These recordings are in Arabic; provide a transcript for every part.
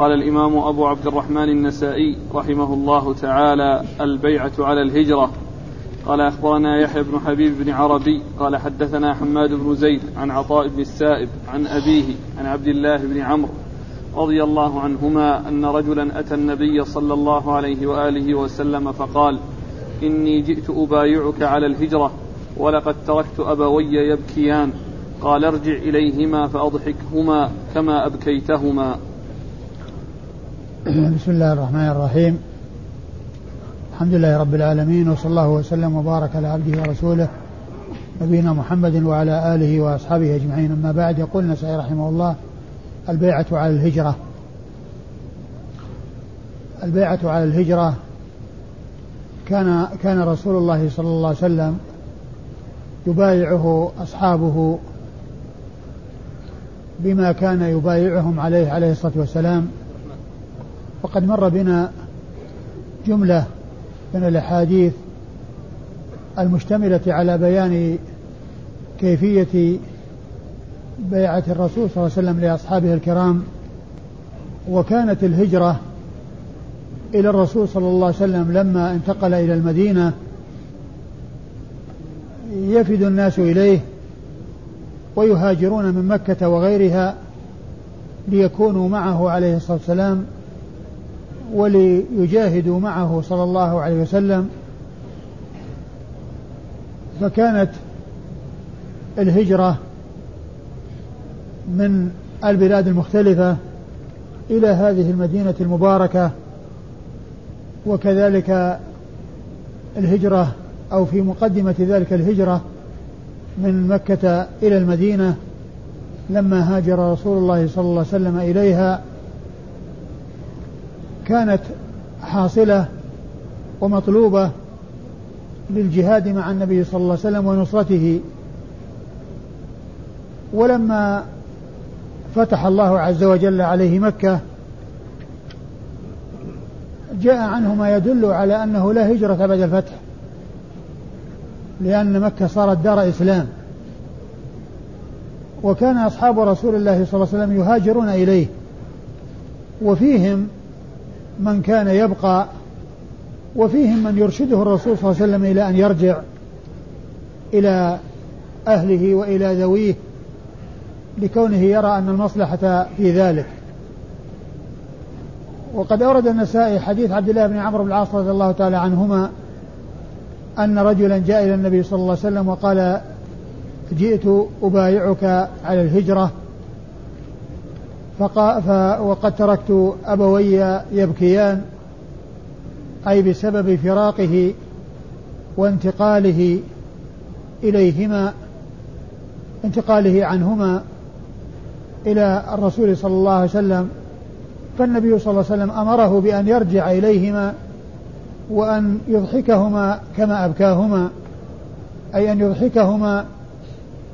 قال الإمام أبو عبد الرحمن النسائي رحمه الله تعالى البيعة على الهجرة. قال أخبرنا يحيى بن حبيب بن عربي قال حدثنا حماد بن زيد عن عطاء بن السائب عن أبيه عن عبد الله بن عمرو رضي الله عنهما أن رجلا أتى النبي صلى الله عليه وآله وسلم فقال إني جئت أبايعك على الهجرة ولقد تركت أبوي يبكيان قال ارجع إليهما فأضحكهما كما أبكيتهما. بسم الله الرحمن الرحيم. الحمد لله رب العالمين وصلى الله وسلم وبارك على عبده ورسوله نبينا محمد وعلى آله وأصحابه أجمعين. أما بعد يقول النسائي رحمه الله البيعة على الهجرة. البيعة على الهجرة كان كان رسول الله صلى الله عليه وسلم يبايعه أصحابه بما كان يبايعهم عليه عليه الصلاة والسلام. وقد مر بنا جملة من الأحاديث المشتملة على بيان كيفية بيعة الرسول صلى الله عليه وسلم لأصحابه الكرام وكانت الهجرة إلى الرسول صلى الله عليه وسلم لما انتقل إلى المدينة يفد الناس إليه ويهاجرون من مكة وغيرها ليكونوا معه عليه الصلاة والسلام. وليجاهدوا معه صلى الله عليه وسلم فكانت الهجرة من البلاد المختلفة إلى هذه المدينة المباركة وكذلك الهجرة أو في مقدمة ذلك الهجرة من مكة إلى المدينة لما هاجر رسول الله صلى الله عليه وسلم إليها. كانت حاصلة ومطلوبة للجهاد مع النبي صلى الله عليه وسلم ونصرته. ولما فتح الله عز وجل عليه مكة جاء عنه ما يدل على أنه لا هجرة بعد الفتح لأن مكة صارت دار إسلام. وكان أصحاب رسول الله صلى الله عليه وسلم يهاجرون إليه وفيهم من كان يبقى وفيهم من يرشده الرسول صلى الله عليه وسلم إلى أن يرجع إلى أهله وإلى ذويه لكونه يرى أن المصلحة في ذلك. وقد أورد النسائي حديث عبد الله بن عمرو بن العاص رضي الله تعالى عنهما أن رجلا جاء إلى النبي صلى الله عليه وسلم وقال جئت أبايعك على الهجرة فقا ف وقد تركت أبوي يبكيان أي بسبب فراقه وانتقاله إليهما انتقاله عنهما إلى الرسول صلى الله عليه وسلم. فالنبي صلى الله عليه وسلم أمره بأن يرجع إليهما وأن يضحكهما كما أبكاهما أي أن يضحكهما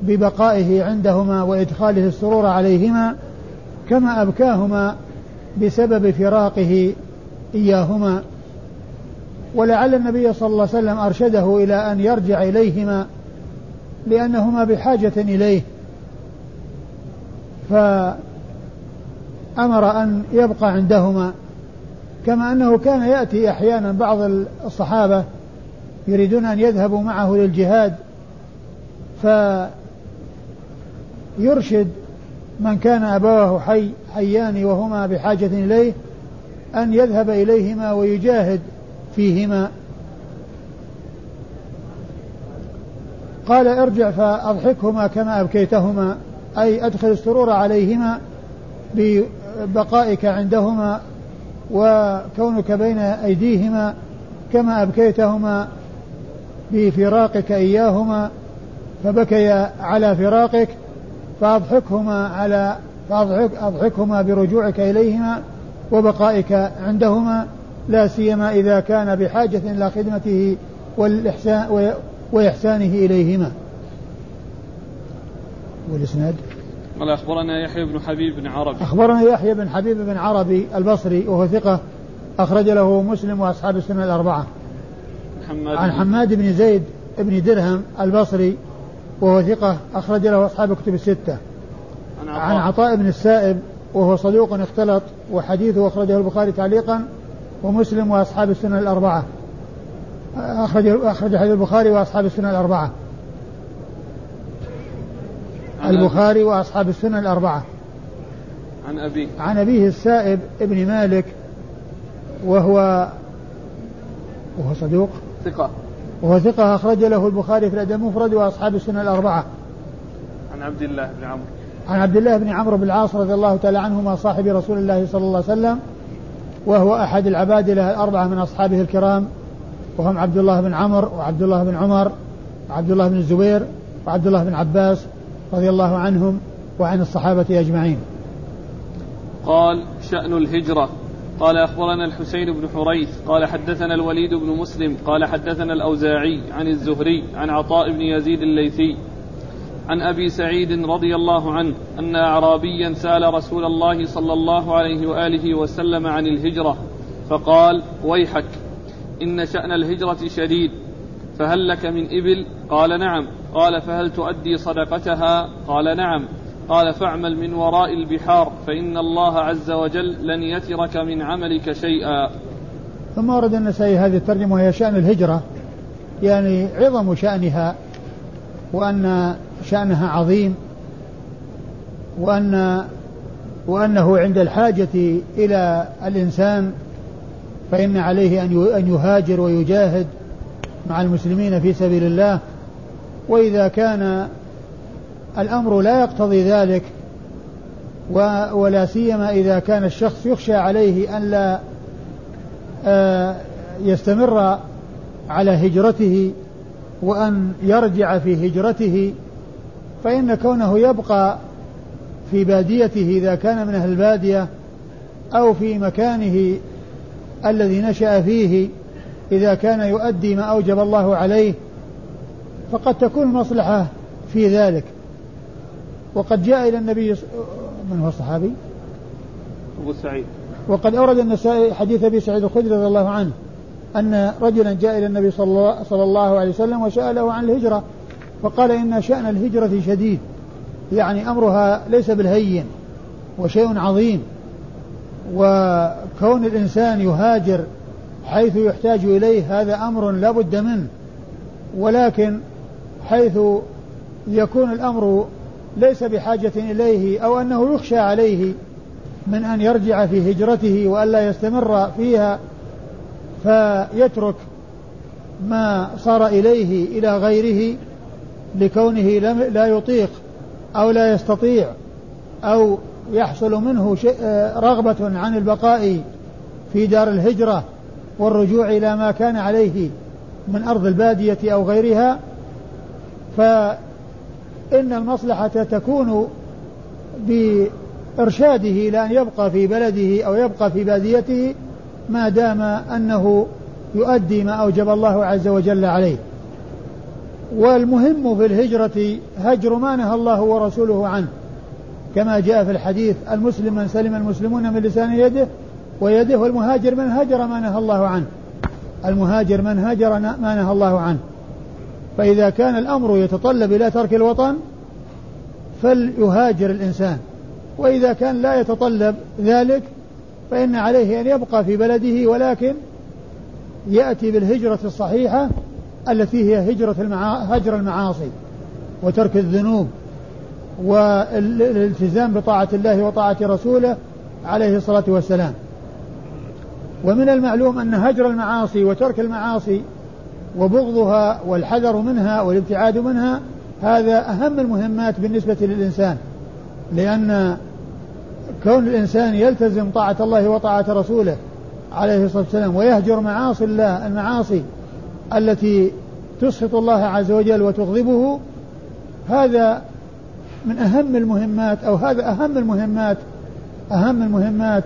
ببقائه عندهما وإدخاله السرور عليهما. كما أبكاهما بسبب فراقه إياهما. ولعل النبي صلى الله عليه وسلم أرشده إلى أن يرجع إليهما لأنهما بحاجة إليه. فأمر أن يبقى عندهما كما أنه كان يأتي أحيانا بعض الصحابة يريدون أن يذهبوا معه للجهاد فيرشد من كان أبواه حي حيان وهما بحاجة إليه أن يذهب إليهما ويجاهد فيهما. قال ارجع فأضحكهما كما أبكيتهما أي أدخل السرور عليهما ببقائك عندهما وكونك بين أيديهما كما أبكيتهما بفراقك إياهما فبكيا على فراقك. فأضحكهما على فأضحك أضحكهما برجوعك إليهما وبقائك عندهما لا سيما إذا كان بحاجة إلى خدمته والإحسان وإحسانه إليهما. والإسناد؟ قال أخبرنا يحيى بن حبيب بن عربي. أخبرنا يحيى بن حبيب بن عربي البصري وهو ثقة أخرج له مسلم وأصحاب السنة الأربعة. عن حماد بن زيد بن درهم البصري وهو ثقة أخرج له أصحاب كتب الستة. عن عن عطاء. بن السائب وهو صدوق اختلط وحديثه أخرجه البخاري تعليقا ومسلم وأصحاب السنن الأربعة. أخرج أخرج حديث البخاري وأصحاب السنن الأربعة. البخاري وأصحاب السنن الأربعة. عن أبيه عن أبيه السائب ابن مالك وهو وهو صدوق. ثقة. وهو ثقة أخرج له البخاري في الأدب المفرد وأصحاب السنن الأربعة. عن عبد الله بن عمرو. عن عبد الله بن عمرو بن العاص رضي الله تعالى عنهما صاحب رسول الله صلى الله عليه وسلم وهو أحد العبادلة الأربعة من أصحابه الكرام وهم عبد الله بن عمرو وعبد الله بن عمر وعبد الله بن الزبير وعبد الله بن عباس رضي الله عنهم وعن الصحابة أجمعين. قال شأن الهجرة قال أخبرنا الحسين بن حريث قال حدثنا الوليد بن مسلم قال حدثنا الأوزاعي عن الزهري عن عطاء بن يزيد الليثي عن أبي سعيد رضي الله عنه أن اعرابيا سأل رسول الله صلى الله عليه وآله وسلم عن الهجرة فقال ويحك إن شأن الهجرة شديد فهل لك من إبل؟ قال نعم. قال فهل تؤدي صدقتها؟ قال نعم. قال فاعمل من وراء البحار فإن الله عز وجل لن يترك من عملك شيئا. ثم ورد النسائي هذه الترجمة وهي شأن الهجرة يعني عظم شأنها وأن شأنها عظيم وأن وأنه عند الحاجة إلى الإنسان فإن عليه أن يهاجر ويجاهد مع المسلمين في سبيل الله. وإذا كان الأمر لا يقتضي ذلك ولا سيما إذا كان الشخص يخشى عليه أن لا آه، يستمر على هجرته وأن يرجع في هجرته فإن كونه يبقى في باديته إذا كان من أهل البادية أو في مكانه الذي نشأ فيه إذا كان يؤدي ما أوجب الله عليه فقد تكون المصلحة في ذلك. وقد جاء إلى النبي من هو الصحابي؟ أبو سعيد وقد أورد النسائي حديث أبي سعيد الخدري رضي الله عنه أن رجلا جاء إلى النبي صلى الله عليه وسلم وسأله عن الهجرة فقال إن شأن الهجرة شديد يعني أمرها ليس بالهين وشيء عظيم وكون الإنسان يهاجر حيث يحتاج إليه هذا أمر لا بد منه ولكن حيث يكون الأمر ليس بحاجة إليه أو أنه يخشى عليه من أن يرجع في هجرته وألا يستمر فيها فيترك ما صار إليه إلى غيره لكونه لا يطيق أو لا يستطيع أو يحصل منه آه، رغبة عن البقاء في دار الهجرة والرجوع إلى ما كان عليه من أرض البادية أو غيرها فإن المصلحة تكون بإرشاده إلى أن يبقى في بلده أو يبقى في باديته ما دام أنه يؤدي ما أوجب الله عز وجل عليه. والمهم في الهجرة هجر ما نهى الله ورسوله عنه كما جاء في الحديث المسلم من سلم المسلمون من لسان يده ويده والمهاجر من هجر ما نهى الله عنه. المهاجر من هجر ما نهى الله عنه. فإذا كان الأمر يتطلب إلى ترك الوطن فليهاجر الإنسان. وإذا كان لا يتطلب ذلك فإن عليه أن يبقى في بلده ولكن يأتي بالهجرة الصحيحة التي هي هجرة المعا... هجر المعاصي وترك الذنوب والالتزام بطاعة الله وطاعة رسوله عليه الصلاة والسلام. ومن المعلوم أن هجر المعاصي وترك المعاصي وبغضها والحذر منها والابتعاد منها هذا أهم المهمات بالنسبة للإنسان. لأن كون الإنسان يلتزم طاعة الله وطاعة رسوله عليه الصلاة والسلام ويهجر معاصي الله المعاصي التي تسخط الله عز وجل وتغضبه هذا من أهم المهمات أو هذا أهم المهمات أهم المهمات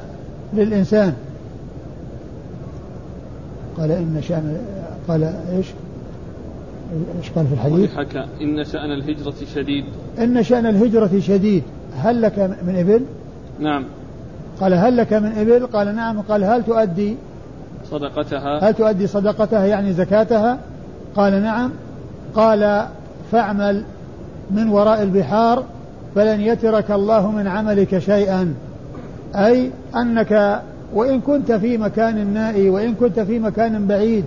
للإنسان. قال إن شأن قال إيش؟ إيش قال في الحديث؟ حكى إن شأن الهجرة شديد. إن شأن الهجرة شديد. هل لك من إبل؟ نعم. قال هل لك من إبل؟ قال نعم. قال هل تؤدي؟ صدقتها. هل تؤدي صدقتها؟ يعني زكاتها. قال نعم. قال فاعمل من وراء البحار فلن يترك الله من عملك شيئا. أي أنك وإن كنت في مكان نائي وإن كنت في مكان بعيد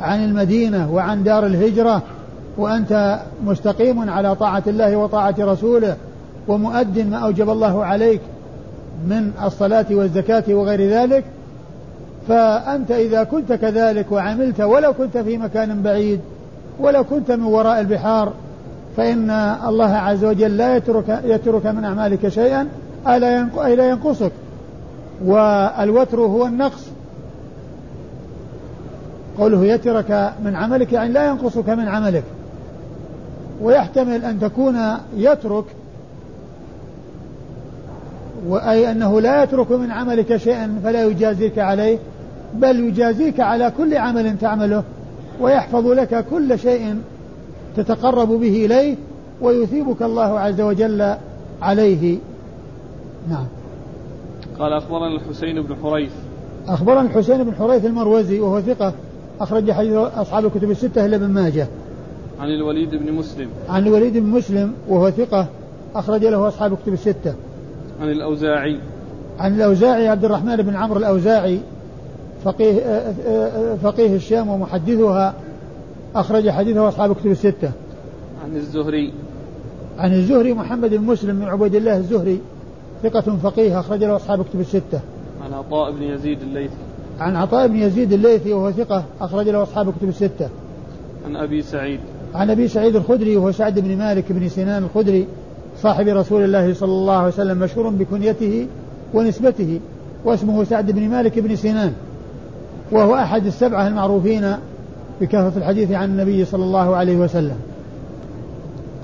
عن المدينة وعن دار الهجرة وأنت مستقيم على طاعة الله وطاعة رسوله ومؤد ما أوجب الله عليك من الصلاة والزكاة وغير ذلك فأنت إذا كنت كذلك وعملت ولو كنت في مكان بعيد ولو كنت من وراء البحار فإن الله عز وجل لا يترك, يترك من أعمالك شيئا أي لا ينقصك. والوتر هو النقص. قوله يترك من عملك يعني لا ينقصك من عملك. ويحتمل أن تكون يترك وأي أنه لا يترك من عملك شيئا فلا يجازيك عليه بل يجازيك على كل عمل تعمله ويحفظ لك كل شيء تتقرب به إليه ويثيبك الله عز وجل عليه. نعم. قال أخبرنا الحسين بن حريث. أخبرنا الحسين بن حريث المروزي وهو ثقة. أخرج حديث أصحاب الكتب الستة إلا ابن ماجه. عن الوليد بن مسلم. عن الوليد بن مسلم وهو ثقة أخرج له أصحاب الكتب الستة. عن الأوزاعي. عن الأوزاعي عبد الرحمن بن عمرو الأوزاعي فقيه فقيه الشام ومحدثها أخرج حديثه أصحاب الكتب الستة. عن الزهري. عن الزهري محمد بن مسلم بن عبيد الله الزهري ثقة فقيه أخرج له أصحاب الكتب الستة. عن عطاء بن يزيد الليثي. عن عطاء بن يزيد الليثي وهو ثقة أخرج له أصحاب الكتب الستة. عن أبي سعيد. عن أبي سعيد الخدري وهو سعد بن مالك بن سنان الخدري صاحب رسول الله صلى الله عليه وسلم مشهور بكنيته ونسبته واسمه سعد بن مالك بن سنان وهو أحد السبعة المعروفين بكثرة الحديث عن النبي صلى الله عليه وسلم.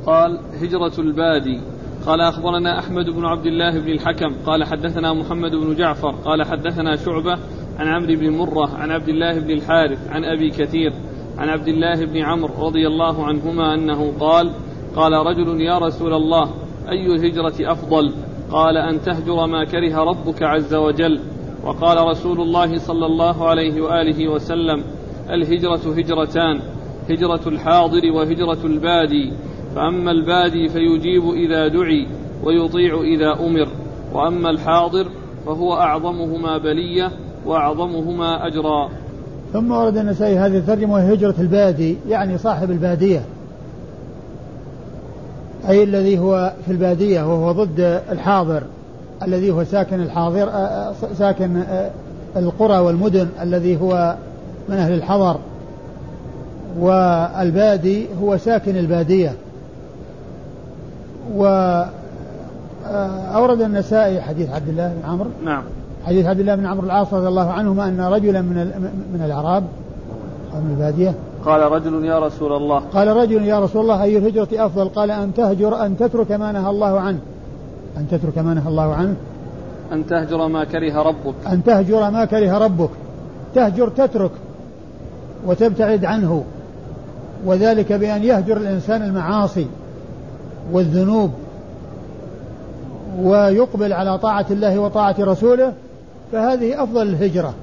قال هجرة البادي. قال أخبرنا أحمد بن عبد الله بن الحكم. قال حدثنا محمد بن جعفر. قال حدثنا شعبة. عن عمرو بن مرة عن عبد الله بن الحارث عن أبي كثير عن عبد الله بن عمرو رضي الله عنهما أنه قال قال رجل يا رسول الله أي الهجرة أفضل؟ قال أن تهجر ما كره ربك عز وجل. وقال رسول الله صلى الله عليه وآله وسلم الهجرة هجرتان هجرة الحاضر وهجرة البادي. فأما البادي فيجيب إذا دعي ويطيع إذا أمر. وأما الحاضر فهو أعظمهما بلية وأعظمهما أجرا. ثم ورد النسائي هذه الترجمة وهي هجرة البادي يعني صاحب البادية. أي الذي هو في البادية وهو ضد الحاضر الذي هو ساكن الحاضر ساكن القرى والمدن الذي هو من أهل الحضر. والبادي هو ساكن البادية. وأورد النسائي حديث عبد الله بن عمرو. نعم. حديث عبد الله بن عمرو العاص رضي الله عنهما أن رجلا من من الأعراب أو من البادية. قال رجل يا رسول الله. قال رجل يا رسول الله أي الهجرة أفضل؟ قال أن تهجر أن تترك ما نهى الله عنه. أن تترك ما نهى الله عنه. أن تهجر ما كره ربك. أن تهجر ما كره ربك. تهجر تترك وتبتعد عنه. وذلك بأن يهجر الإنسان المعاصي والذنوب ويقبل على طاعة الله وطاعة رسوله فهذه أفضل الهجرة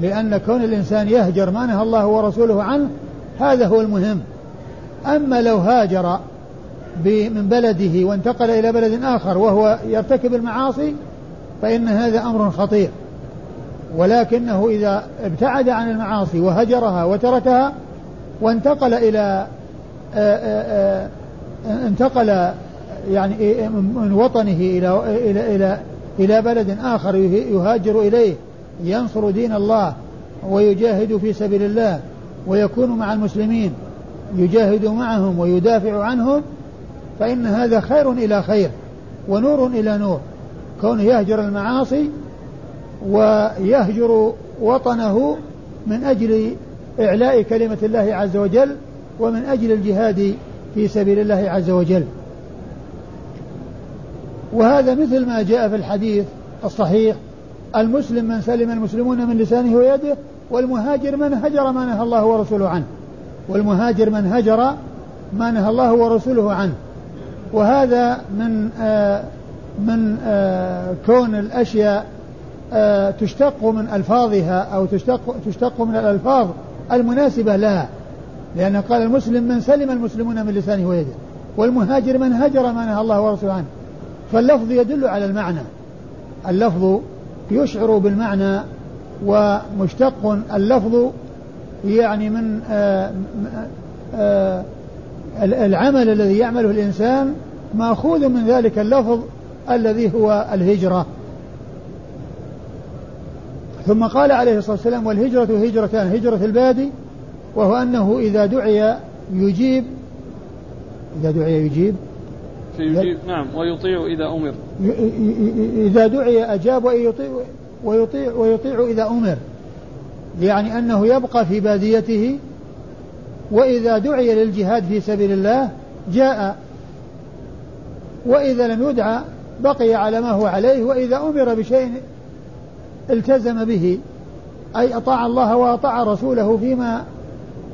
لأن كون الإنسان يهجر ما نهى الله ورسوله عنه هذا هو المهم. أما لو هاجر من بلده وانتقل إلى بلد آخر وهو يرتكب المعاصي فإن هذا أمر خطير. ولكنه إذا ابتعد عن المعاصي وهجرها وتركها وانتقل إلى انتقل يعني من وطنه إلى إلى إلى إلى بلد آخر يهاجر إليه ينصر دين الله ويجاهد في سبيل الله ويكون مع المسلمين يجاهد معهم ويدافع عنهم فإن هذا خير إلى خير ونور إلى نور. كونه يهجر المعاصي ويهجر وطنه من أجل إعلاء كلمة الله عز وجل ومن أجل الجهاد في سبيل الله عز وجل. وهذا مثل ما جاء في الحديث الصحيح. المسلم من سلم المسلمون من لسانه ويده والمهاجر من هجر ما نهى الله ورسوله عنه. والمهاجر من هجر ما نهى الله ورسوله عنه. وهذا من آه من آه كون الأشياء آه تشتق من ألفاظها أو تشتق, تشتق من الألفاظ المناسبة لها. لأن قال المسلم من سلم المسلمون من لسانه ويده والمهاجر من هجر ما نهى الله ورسوله عنه. فاللفظ يدل على المعنى. اللفظ يشعر بالمعنى ومشتق. اللفظ يعني من آآ آآ العمل الذي يعمله الإنسان مأخوذ من ذلك اللفظ الذي هو الهجرة. ثم قال عليه الصلاة والسلام والهجرة هجرتان هجرة البادي وهو أنه إذا دعي يجيب إذا دعي يجيب فيجيب نعم ويطيع إذا أمر. إذا دعي أجاب ويطيع ويطيع ويطيع إذا أمر. يعني أنه يبقى في باديته وإذا دعي للجهاد في سبيل الله جاء. وإذا لم يدعى بقي على ما هو عليه وإذا أمر بشيء التزم به أي أطاع الله وأطاع رسوله فيما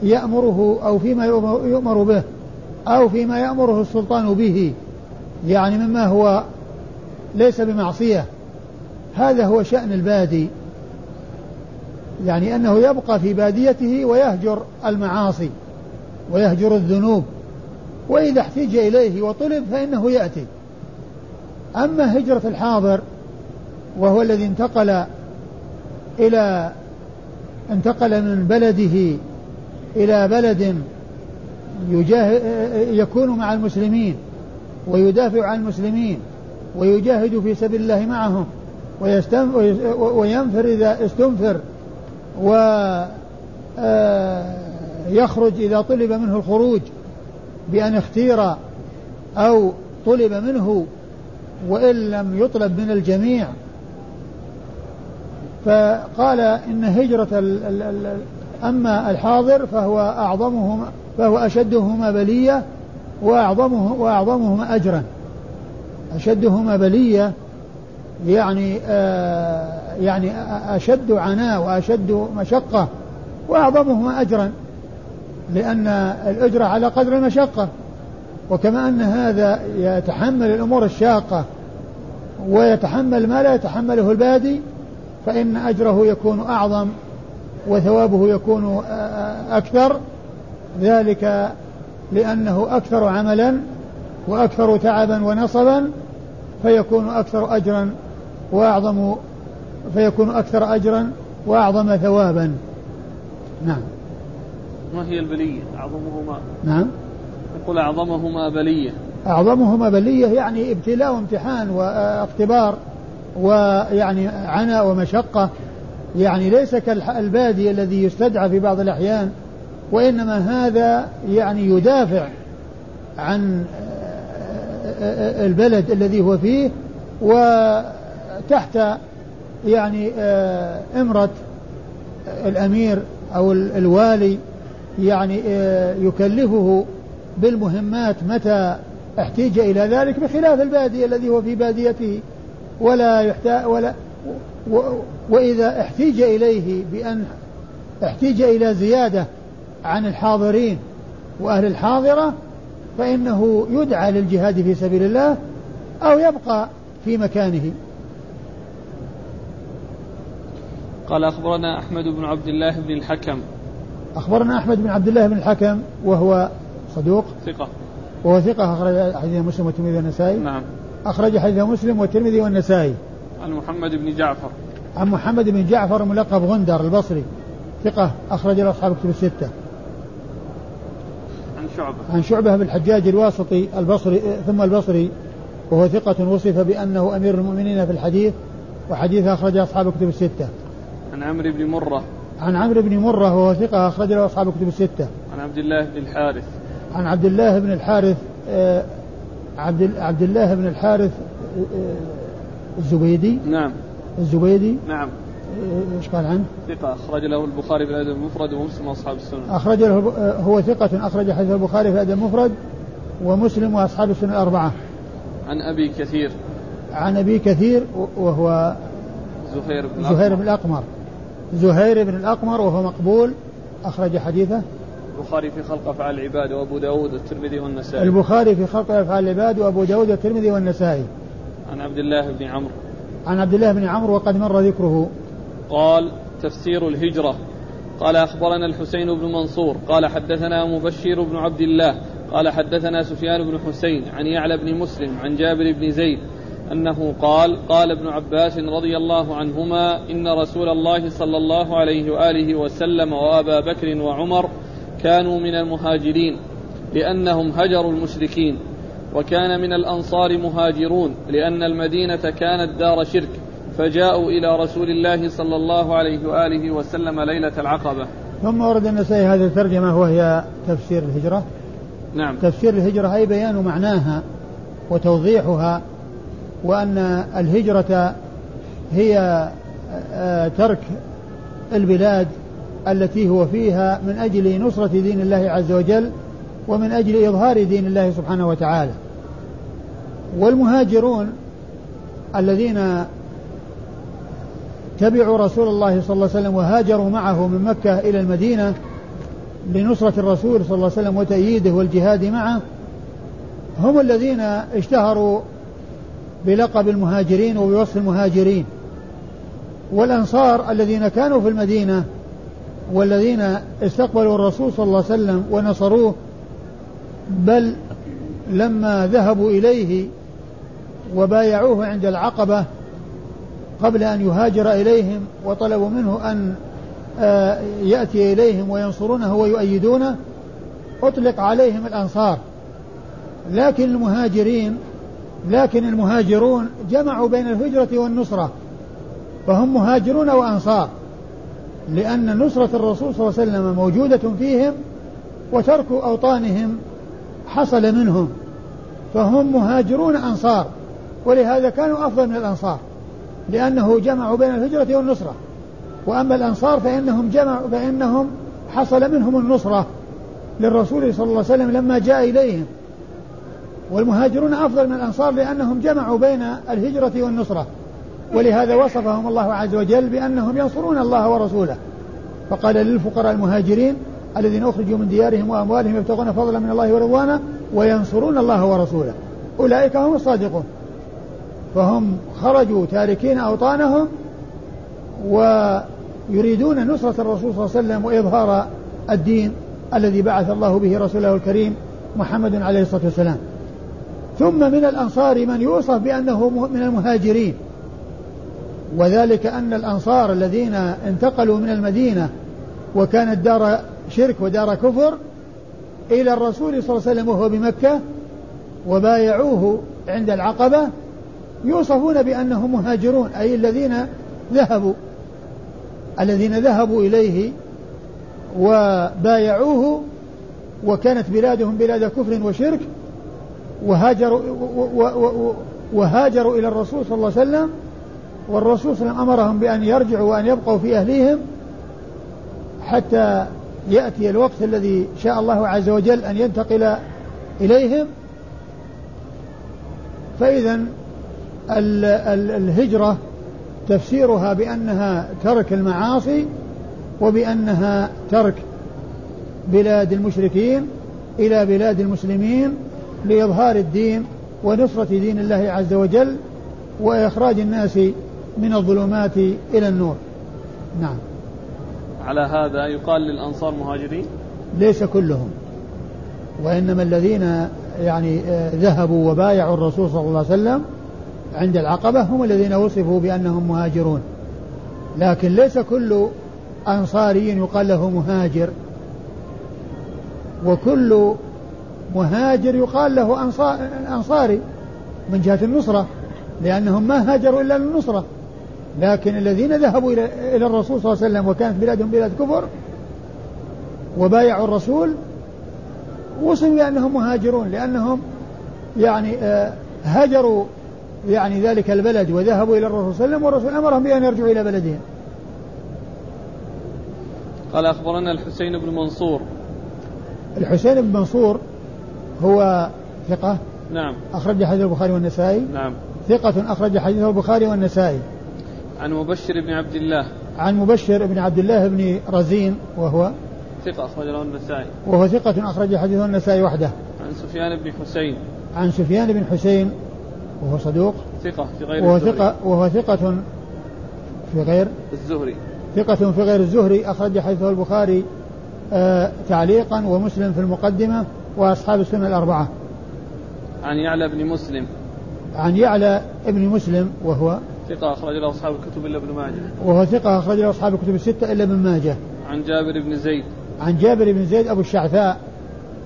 يأمره أو فيما يؤمر به أو فيما يأمره السلطان به. يعني مما هو ليس بمعصية. هذا هو شأن البادي. يعني أنه يبقى في باديته ويهجر المعاصي ويهجر الذنوب. وإذا احتج إليه وطلب فإنه يأتي. أما هجرة الحاضر وهو الذي انتقل إلى انتقل من بلده إلى بلد يكون مع المسلمين. ويدافع عن المسلمين ويجاهد في سبيل الله معهم وينفر إذا استنفر ويخرج آه، إذا طلب منه الخروج بأن اختير أو طلب منه وإن لم يطلب من الجميع. فقال إن هجرة ال ال ال أما الحاضر فهو أعظمهما فهو أشدهما بلية وأعظمه وأعظمهما أجرا. أشدهما بلية يعني آه يعني أشد عناء وأشد مشقة. وأعظمهما أجرا لأن الأجرة على قدر المشقة. وكما أن هذا يتحمل الأمور الشاقة ويتحمل ما لا يتحمله البادي فإن أجره يكون أعظم وثوابه يكون أكثر. ذلك لأنه أكثر عملا وأكثر تعبا ونصبا فيكون أكثر أجرا وأعظم فيكون أكثر أجرا وأعظم ثوابا. نعم. ما هي البلية؟ أعظمهما. نعم. يقول أعظمهما بلية. أعظمهما بلية يعني ابتلاء وامتحان واختبار ويعني عناء ومشقة. يعني ليس كالبادي الذي يستدعى في بعض الأحيان وإنما هذا يعني يدافع عن البلد الذي هو فيه وتحت يعني امرة الأمير أو الوالي يعني يكلفه بالمهمات متى احتيج إلى ذلك بخلاف البادي الذي هو في باديته ولا يحتاج ولا وإذا احتيج إليه بأن احتيج إلى زيادة عن الحاضرين وأهل الحاضرة فإنه يدعى للجهاد في سبيل الله أو يبقى في مكانه. قال أخبرنا أحمد بن عبد الله بن الحكم. أخبرنا أحمد بن عبد الله بن الحكم وهو صدوق. ثقة. وهو ثقة أخرج حديث مسلم والترمذي والنسائي. نعم. أخرج حديث مسلم والترمذي والنسائي. عن محمد بن جعفر. عن محمد بن جعفر ملقب غندر البصري. ثقة أخرج له أصحاب كتب الستة. شعبة. عن شعبة بن الحجاج الواسطي البصري ثم البصري وهو ثقة وصف بأنه أمير المؤمنين في الحديث وحديث أخرج أصحاب كتب الستة. عن عمرو بن مرة. عن عمرو بن مرة وهو ثقة أخرج له أصحاب كتب الستة. عن عبد الله بن الحارث. عن عبد الله بن الحارث آه، عبد عبد الله بن الحارث آه، الزبيدي. نعم. الزبيدي. نعم. آه، إيش قال عنه؟ ثقة أخرج له البخاري في الأدب المفرد ومسلم وأصحاب السنن أخرج له هو ثقة أخرج حديث البخاري في الأدب المفرد ومسلم وأصحاب السنن الأربعة. عن أبي كثير. عن أبي كثير وهو زهير بن زهير بن الأقمر. زهير بن الأقمر وهو مقبول أخرج حديثه. البخاري في خلق أفعال العباد وأبو داود والترمذي والنسائي. البخاري في خلق أفعال العباد وأبو داود والترمذي والنسائي. عن عبد الله بن عمرو. عن عبد الله بن عمرو وقد مر ذكره. قال تفسير الهجرة. قال أخبرنا الحسين بن منصور. قال حدثنا مبشر بن عبد الله. قال حدثنا سفيان بن حسين عن يعلى بن مسلم عن جابر بن زيد أنه قال قال ابن عباس رضي الله عنهما إن رسول الله صلى الله عليه وآله وسلم وأبا بكر وعمر كانوا من المهاجرين لأنهم هجروا المشركين وكان من الأنصار مهاجرون لأن المدينة كانت دار شرك. فجاءوا إلى رسول الله صلى الله عليه وآله وسلم ليلة العقبة. ثم ورد النسائي هذه الترجمة وهي تفسير الهجرة. نعم. تفسير الهجرة أي بيان معناها وتوضيحها وأن الهجرة هي آه، ترك البلاد التي هو فيها من أجل نصرة دين الله عز وجل ومن أجل إظهار دين الله سبحانه وتعالى. والمهاجرون الذين تبعوا رسول الله صلى الله عليه وسلم وهاجروا معه من مكة إلى المدينة لنصرة الرسول صلى الله عليه وسلم وتأييده والجهاد معه. هم الذين اشتهروا بلقب المهاجرين وبوصف المهاجرين. والأنصار الذين كانوا في المدينة والذين استقبلوا الرسول صلى الله عليه وسلم ونصروه بل لما ذهبوا إليه وبايعوه عند العقبة قبل أن يهاجر إليهم وطلبوا منه أن آه، يأتي إليهم وينصرونه ويؤيدونه أطلق عليهم الأنصار. لكن المهاجرين لكن المهاجرون جمعوا بين الهجرة والنصرة فهم مهاجرون وأنصار لأن نصرة الرسول صلى الله عليه وسلم موجودة فيهم وترك أوطانهم حصل منهم فهم مهاجرون أنصار ولهذا كانوا أفضل من الأنصار. لأنه جمعوا بين الهجرة والنصرة. وأما الأنصار فإنهم جمعوا فإنهم حصل منهم النصرة للرسول صلى الله عليه وسلم لما جاء إليهم. والمهاجرون أفضل من الأنصار لأنهم جمعوا بين الهجرة والنصرة. ولهذا وصفهم الله عز وجل بأنهم ينصرون الله ورسوله. فقال للفقراء المهاجرين الذين أخرجوا من ديارهم وأموالهم يبتغون فضلا من الله ورضوانه وينصرون الله ورسوله. أولئك هم الصادقون. فهم خرجوا تاركين أوطانهم ويريدون نصرة الرسول صلى الله عليه وسلم وإظهار الدين الذي بعث الله به رسوله الكريم محمد عليه الصلاة والسلام. ثم من الأنصار من يوصف بأنه من المهاجرين. وذلك أن الأنصار الذين انتقلوا من المدينة وكانت دار شرك ودار كفر إلى الرسول صلى الله عليه وسلم وهو بمكة وبايعوه عند العقبة يوصفون بأنهم مهاجرون أي الذين ذهبوا الذين ذهبوا إليه وبايعوه وكانت بلادهم بلاد كفر وشرك وهاجروا وهاجروا إلى الرسول صلى الله عليه وسلم والرسول صلى الله عليه وسلم أمرهم بأن يرجعوا وأن يبقوا في أهليهم حتى يأتي الوقت الذي شاء الله عز وجل أن ينتقل إليهم. فإذا الهجرة تفسيرها بأنها ترك المعاصي وبأنها ترك بلاد المشركين إلى بلاد المسلمين لإظهار الدين ونصرة دين الله عز وجل وإخراج الناس من الظلمات إلى النور. نعم. على هذا يقال للأنصار مهاجرين؟ ليس كلهم. وإنما الذين يعني آه، ذهبوا وبايعوا الرسول صلى الله عليه وسلم عند العقبة هم الذين وصفوا بأنهم مهاجرون. لكن ليس كل أنصاري يقال له مهاجر. وكل مهاجر يقال له أنصاري من جهة النصرة لأنهم ما هاجروا إلا للنصرة. لكن الذين ذهبوا إلى الرسول صلى الله عليه وسلم وكانت بلادهم بلاد كفر وبايعوا الرسول وصلوا بأنهم مهاجرون لأنهم يعني آه، هجروا يعني ذلك البلد وذهبوا إلى الرسول صلى الله عليه وسلم والرسول أمرهم بأن يرجعوا إلى بلدهم. قال أخبرنا الحسين بن منصور. الحسين بن منصور هو ثقة؟ نعم. أخرج حديث البخاري والنسائي؟ نعم. ثقة أخرج حديث البخاري والنسائي. عن مبشر بن عبد الله. عن مبشر بن عبد الله بن رزين وهو؟ ثقة أخرج له النسائي. وهو ثقة أخرج حديث النسائي وحده. عن سفيان بن حسين. عن سفيان بن حسين وهو صدوق؟ ثقة في غير وهو ثقة وهو ثقة في غير؟ الزهري. ثقة في غير الزهري أخرج حديثه البخاري آه تعليقا ومسلم في المقدمة وأصحاب السنة الأربعة. عن يعلى بن مسلم. عن يعلى ابن مسلم وهو؟ ثقة أخرج له أصحاب الكتب إلا ابن ماجه. وهو ثقة أخرج له أصحاب الكتب الستة إلا ابن ماجه. عن جابر بن زيد. عن جابر بن زيد أبو الشعثاء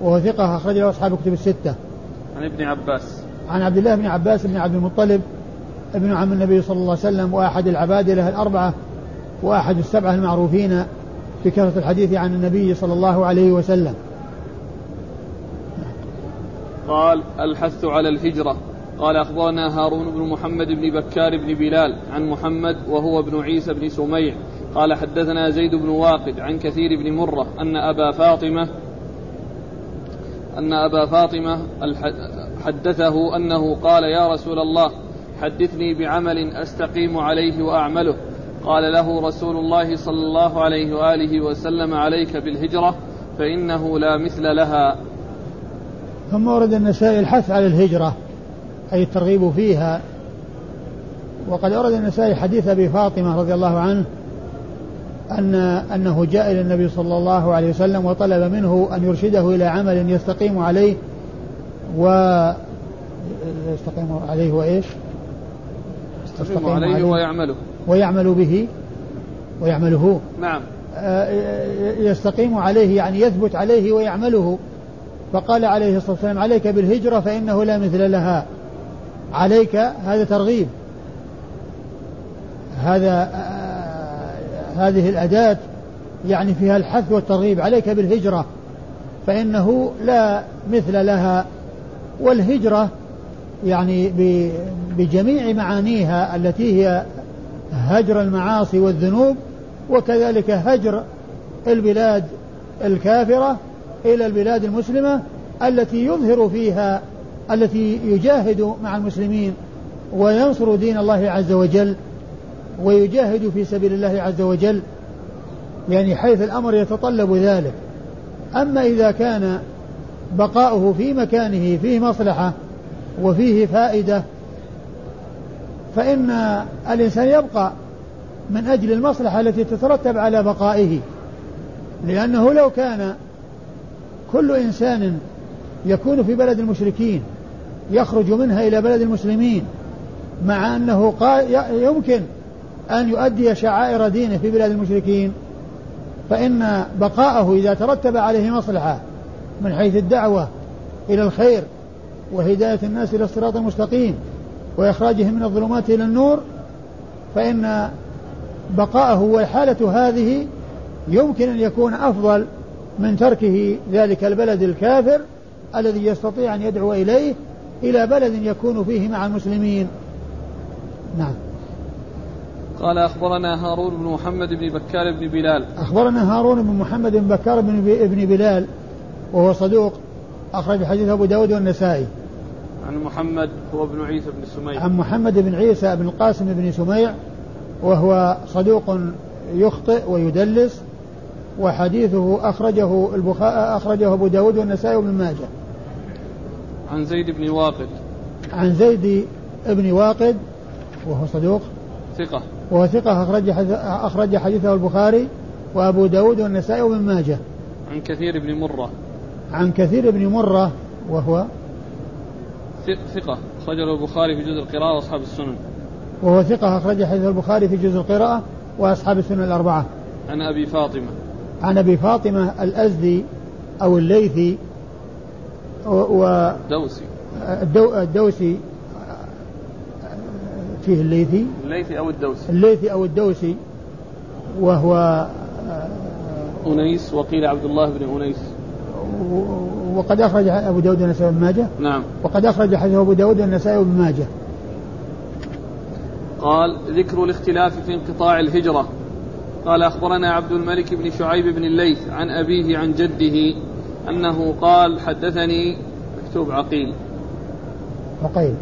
وهو ثقة أخرج له أصحاب الكتب الستة. عن ابن عباس. عن عبد الله بن عباس بن عبد المطلب ابن عم النبي صلى الله عليه وسلم وأحد العبادلة الأربعة وأحد السبعة المعروفين بكثرة الحديث عن النبي صلى الله عليه وسلم. قال الحث على الهجرة. قال أخبرنا هارون بن محمد بن بكار بن بلال عن محمد وهو ابن عيسى بن سميع. قال حدثنا زيد بن واقد عن كثير بن مرة أن أبا فاطمة أن أبا فاطمة حدثه أنه قال يا رسول الله حدثني بعمل أستقيم عليه وأعمله. قال له رسول الله صلى الله عليه وآله وسلم عليك بالهجرة فإنه لا مثل لها. ثم ورد النسائي الحث على الهجرة أي الترغيب فيها. وقد أورد النسائي حديث أبي فاطمة رضي الله عنه أن أنه جاء إلى النبي صلى الله عليه وسلم وطلب منه أن يرشده إلى عمل يستقيم عليه و يستقيم عليه وإيش؟ يستقيم عليه, عليه. ويعمله. ويعمل به. ويعمله. نعم. آه، يستقيم عليه يعني يثبت عليه ويعمله. فقال عليه الصلاة والسلام عليك بالهجرة فإنه لا مثل لها. عليك هذا ترغيب. هذا آه، هذه الأداة يعني فيها الحث والترغيب عليك بالهجرة فإنه لا مثل لها والهجرة يعني بجميع معانيها التي هي هجر المعاصي والذنوب وكذلك هجر البلاد الكافرة إلى البلاد المسلمة التي يظهر فيها التي يجاهد مع المسلمين وينصر دين الله عز وجل. ويجاهد في سبيل الله عز وجل يعني حيث الأمر يتطلب ذلك. أما إذا كان بقاؤه في مكانه فيه مصلحة وفيه فائدة فإن الإنسان يبقى من أجل المصلحة التي تترتب على بقائه. لأنه لو كان كل إنسان يكون في بلد المشركين يخرج منها إلى بلد المسلمين مع أنه يمكن أن يؤدي شعائر دينه في بلاد المشركين. فإن بقاءه إذا ترتب عليه مصلحة من حيث الدعوة إلى الخير وهداية الناس إلى الصراط المستقيم وإخراجهم من الظلمات إلى النور فإن بقاءه والحالة هذه يمكن أن يكون أفضل من تركه ذلك البلد الكافر الذي يستطيع أن يدعو إليه إلى بلد يكون فيه مع المسلمين. نعم. قال أخبرنا هارون بن محمد بن بكار بن بلال. أخبرنا هارون بن محمد بن بكار بن بلال وهو صدوق أخرج حديث أبو داود والنسائي. عن محمد هو ابن عيسى بن سميع. عن محمد بن عيسى بن القاسم بن سميع وهو صدوق يخطئ ويدلس وحديثه أخرجه البخاري أخرجه أبو داود والنسائي وابن ماجه. عن زيد بن واقد. عن زيد بن واقد وهو صدوق. ثقة. وهو ثقة أخرج أخرج حديثه البخاري وأبو داود والنسائي وابن ماجه. عن كثير بن مرة. عن كثير بن مرة وهو ثقة أخرجه البخاري في جزء القراءة وأصحاب السنن. وهو ثقة أخرج حديث البخاري في جزء القراءة وأصحاب السنن الأربعة. عن أبي فاطمة. عن أبي فاطمة الأزدي أو الليثي و دوسي. الدو الدوسي فيه الليثي؟ الليثي أو الدوسي. الليثي أو الدوسي وهو أنيس وقيل عبد الله بن أنيس. وقد أخرج أبو داود والنسائي بن ماجه. نعم. وقد أخرج حديث أبو داود والنسائي بن ماجه. قال ذكر الاختلاف في انقطاع الهجرة. قال أخبرنا عبد الملك بن شعيب بن الليث عن أبيه عن جده أنه قال حدثني مكتوب عقيل. عقيل.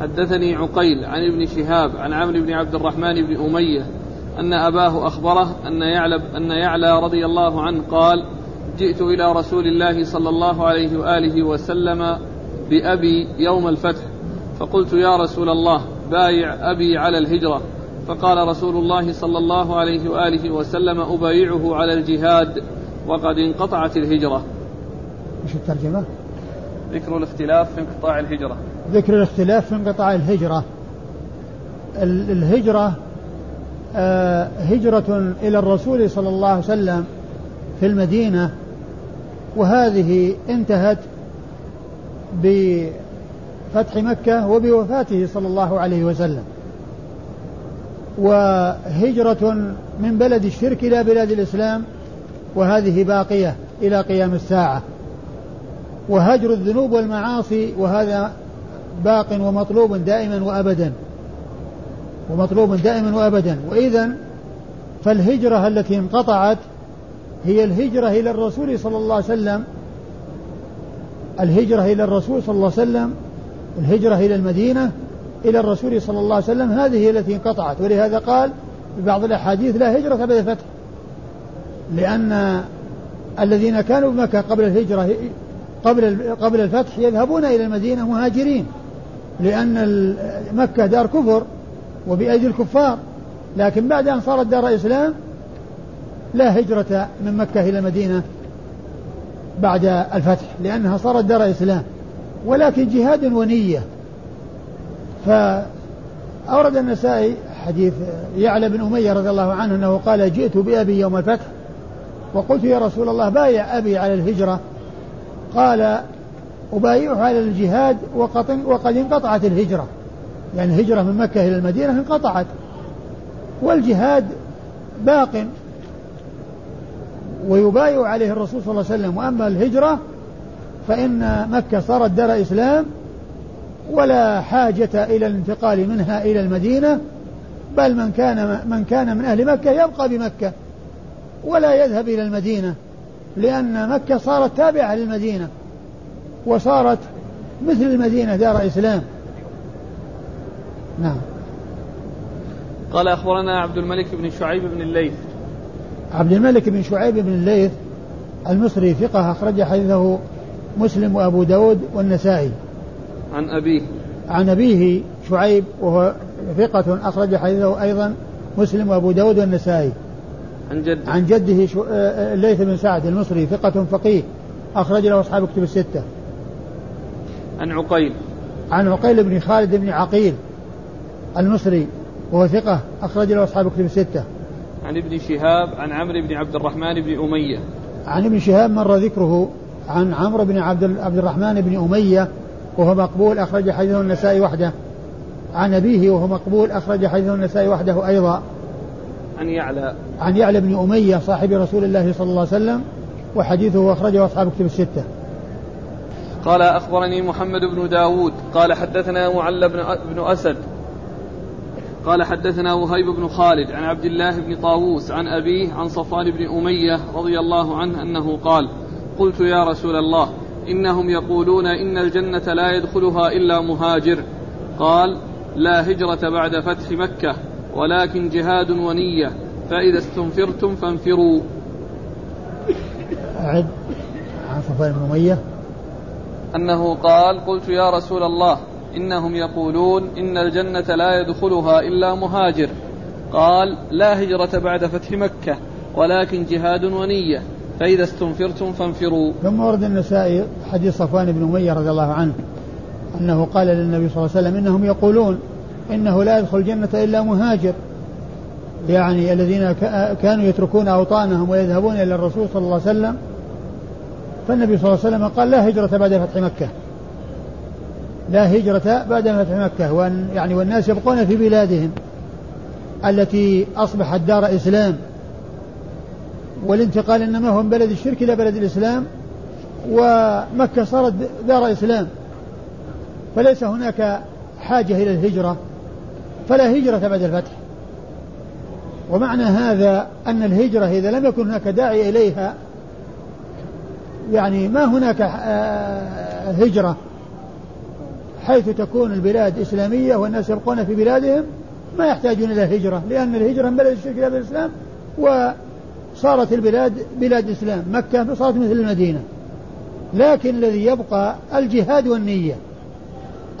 حدثني عقيل عن ابن شهاب عن عمرو بن عبد الرحمن بن أمية أن أباه أخبره أن يعلى أن يعلى رضي الله عنه قال جئت إلى رسول الله صلى الله عليه وآله وسلم بأبي يوم الفتح فقلت يا رسول الله بايع أبي على الهجرة. فقال رسول الله صلى الله عليه وآله وسلم أبايعه على الجهاد وقد انقطعت الهجرة. مش الترجمة؟ ذكر الاختلاف في انقطاع الهجرة. ذكر الاختلاف في انقطاع الهجرة. الهجرة آه، هجرة إلى الرسول صلى الله عليه وسلم في المدينة وهذه انتهت بفتح مكة وبوفاته صلى الله عليه وسلم. وهجرة من بلد الشرك إلى بلاد الإسلام وهذه باقية إلى قيام الساعة. وهجر الذنوب والمعاصي وهذا باق ومطلوب دائما وأبدا. ومطلوب دائما وأبدا. وإذا فالهجرة التي انقطعت هي الهجرة إلى الرسول صلى الله عليه وسلم. الهجرة إلى الرسول صلى الله عليه وسلم الهجرة إلى المدينة إلى الرسول صلى الله عليه وسلم. هذه التي انقطعت. ولهذا قال في بعض الأحاديث لا هجرة بعد الفتح. لأن الذين كانوا بمكة قبل الهجرة قبل قبل الفتح يذهبون إلى المدينة مهاجرين لأن مكة دار كفر وبأيدي الكفار. لكن بعد أن صارت دار إسلام لا هجرة من مكة إلى المدينة بعد الفتح لأنها صارت دار إسلام. ولكن جهاد ونية. فأورد النسائي حديث يعلى بن أمية رضي الله عنه أنه قال جئت بأبي يوم الفتح وقلت يا رسول الله بايع أبي على الهجرة. قال أبايعه على الجهاد وقد, وقد انقطعت الهجرة. يعني الهجرة من مكة إلى المدينة انقطعت. والجهاد باق ويبايع عليه الرسول صلى الله عليه وسلم. وأما الهجرة فإن مكة صارت دار إسلام ولا حاجة إلى الانتقال منها إلى المدينة بل من كان من كان من أهل مكة يبقى بمكة ولا يذهب إلى المدينة. لأن مكة صارت تابعة للمدينة وصارت مثل المدينة دار إسلام. نعم. قال أخبرنا عبد الملك بن شعيب بن الليث. عبد الملك بن شعيب بن الليث المصري ثقة أخرج حديثه مسلم وأبو داود والنسائي. عن أبيه. عن أبيه شعيب وهو ثقة أخرج حديثه أيضا مسلم وأبو داود والنسائي. عن جده. عن جده شو... آه، الليث بن سعد المصري ثقة فقيه أخرج له أصحاب كتب الستة. عن عقيل. عن عقيل بن خالد بن عقيل المصري وهو ثقة أخرج له أصحاب كتب الستة. عن ابن شهاب عن عمرو بن عبد الرحمن بن أمية. عن ابن شهاب مر ذكره عن عمرو بن عبد عبد الرحمن بن أمية وهو مقبول أخرج حديثه النسائي وحده. عن أبيه وهو مقبول أخرج حديثه النسائي وحده أيضا. عن يعلى. عن يعلى بن أمية صاحب رسول الله صلى الله عليه وسلم وحديثه أخرجه أصحاب كتب الستة. قال أخبرني محمد بن داود قال حدثنا معل بن أسد. قال حدثنا وهيب بن خالد عن عبد الله بن طاووس عن أبيه عن صفوان بن أمية رضي الله عنه أنه قال قلت يا رسول الله إنهم يقولون إن الجنة لا يدخلها إلا مهاجر. قال لا هجرة بعد فتح مكة. ولكن جهاد ونية. فإذا استنفرتم فانفروا. أعد. عن صفوان بن أمية. أنه قال قلت يا رسول الله إنهم يقولون إن الجنة لا يدخلها إلا مهاجر. قال لا هجرة بعد فتح مكة ولكن جهاد ونية. فإذا استنفرتم فانفروا. ثم ورد النسائي حديث صفوان بن أمية رضي الله عنه أنه قال للنبي صلى الله عليه وسلم إنهم يقولون إنه لا يدخل الجنة إلا مهاجر. يعني الذين كانوا يتركون أوطانهم ويذهبون إلى الرسول صلى الله عليه وسلم. فالنبي صلى الله عليه وسلم قال لا هجرة بعد فتح مكة. لا هجرة بعد فتح مكة. وأن يعني والناس يبقون في بلادهم التي أصبحت دار إسلام. والانتقال إنما هو من بلد الشرك إلى بلد الإسلام. ومكة صارت دار إسلام. فليس هناك حاجة إلى الهجرة. فلا هجرة بعد الفتح. ومعنى هذا أن الهجرة إذا لم يكن هناك داعي إليها يعني ما هناك آه، هجرة حيث تكون البلاد إسلامية والناس يبقون في بلادهم ما يحتاجون إلى الهجرة لأن الهجرة من بلد الشرك إلى بلد الإسلام وصارت البلاد بلاد إسلام مكة صارت مثل المدينة. لكن الذي يبقى الجهاد والنية.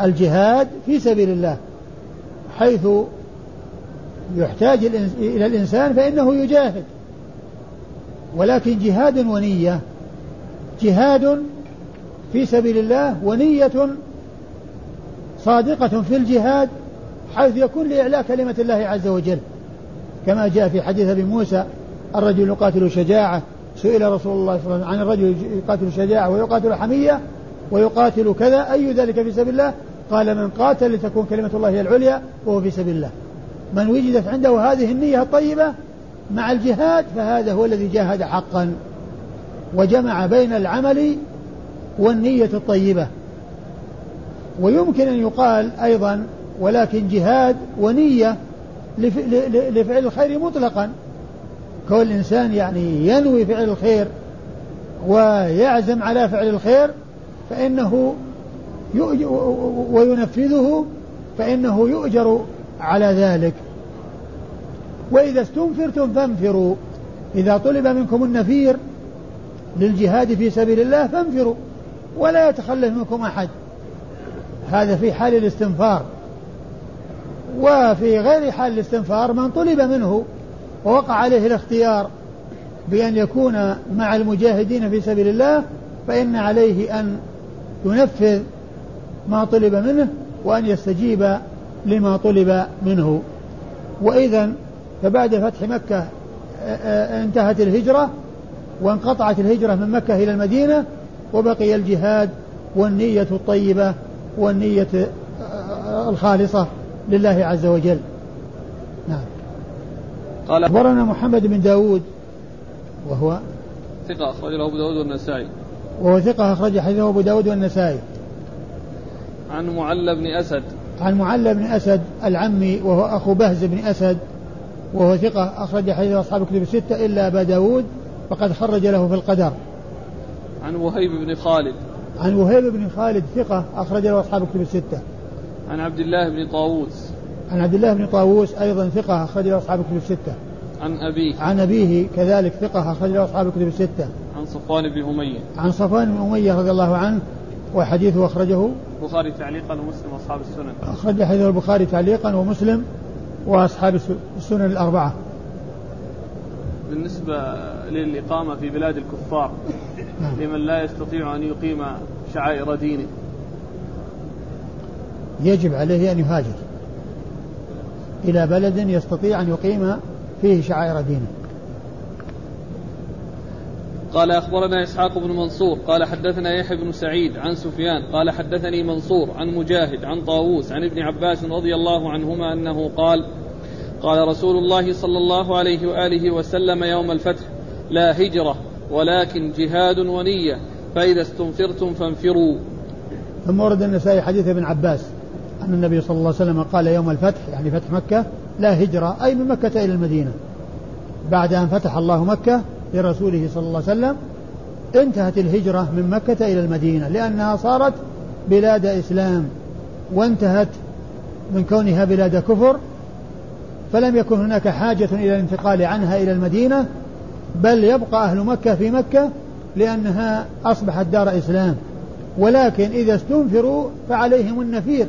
الجهاد في سبيل الله. حيث يحتاج إلى الإنسان فإنه يجاهد. ولكن جهاد ونية. جهاد في سبيل الله ونية صادقة في الجهاد حيث يكون لإعلاء كلمة الله عز وجل. كما جاء في حديث أبي موسى الرجل يقاتل شجاعة. سئل رسول الله صلى الله عليه وسلم عن الرجل يقاتل شجاعة ويقاتل حمية ويقاتل كذا أي ذلك في سبيل الله؟ قال من قاتل لتكون كلمة الله هي العليا وهو في سبيل الله. من وجدت عنده هذه النية الطيبة مع الجهاد فهذا هو الذي جاهد حقا وجمع بين العمل والنية الطيبة. ويمكن أن يقال أيضا ولكن جهاد ونية لفعل الخير مطلقا. كون الإنسان يعني ينوي فعل الخير ويعزم على فعل الخير فإنه وينفذه فإنه يؤجر على ذلك. وإذا استنفرتم فانفروا. إذا طلب منكم النفير للجهاد في سبيل الله فانفروا ولا يتخلف منكم أحد. هذا في حال الاستنفار. وفي غير حال الاستنفار من طلب منه ووقع عليه الاختيار بأن يكون مع المجاهدين في سبيل الله فإن عليه أن ينفذ ما طلب منه وأن يستجيب لما طلب منه. وإذا فبعد فتح مكة انتهت الهجرة وانقطعت الهجرة من مكة إلى المدينة وبقي الجهاد والنية الطيبة والنية الخالصة لله عز وجل. نعم. قال أخبرنا محمد بن داود وهو ثقة أخرجه أبو داود والنسائي. وهو ثقة أخرج حديثه أبو داود والنسائي. عن معلى بن أسد. عن معلى بن أسد العمي وهو أخو بهز بن أسد وهو ثقة أخرج حديث أصحاب الكتب الستة إلا أبا داود فقد خرج له في القدر. عن وهيب بن خالد. عن وهيب بن خالد ثقة أخرج له أصحاب الكتب الستة. عن عبد الله بن طاووس. عن عبد الله بن طاووس أيضا ثقة أخرج له أصحاب الكتب الستة. عن أبيه. عن أبيه كذلك ثقة أخرج له أصحاب الكتب الستة. عن صفوان بن أمية. عن صفوان بن أمية رضي الله عنه وحديثه أخرجه البخاري تعليقا ومسلم وأصحاب السنن. أخرج حديث البخاري تعليقا ومسلم وأصحاب السنن الأربعة. بالنسبة للإقامة في بلاد الكفار نعم. لمن لا يستطيع أن يقيم شعائر دينه. يجب عليه أن يهاجر إلى بلد يستطيع أن يقيم فيه شعائر دينه. قال أخبرنا إسحاق بن منصور قال حدثنا يحيى بن سعيد عن سفيان قال حدثني منصور عن مجاهد عن طاووس عن ابن عباس رضي الله عنهما أنه قال قال رسول الله صلى الله عليه وآله وسلم يوم الفتح لا هجرة ولكن جهاد ونية فإذا استنفرتم فانفروا. ثم ورد النسائي حديث ابن عباس أن النبي صلى الله عليه وسلم قال يوم الفتح يعني فتح مكة لا هجرة أي من مكة إلى المدينة. بعد أن فتح الله مكة لرسوله صلى الله عليه وسلم انتهت الهجرة من مكة إلى المدينة لأنها صارت بلاد إسلام وانتهت من كونها بلاد كفر فلم يكن هناك حاجة إلى الانتقال عنها إلى المدينة بل يبقى أهل مكة في مكة لأنها أصبحت دار إسلام. ولكن إذا استنفروا فعليهم النفير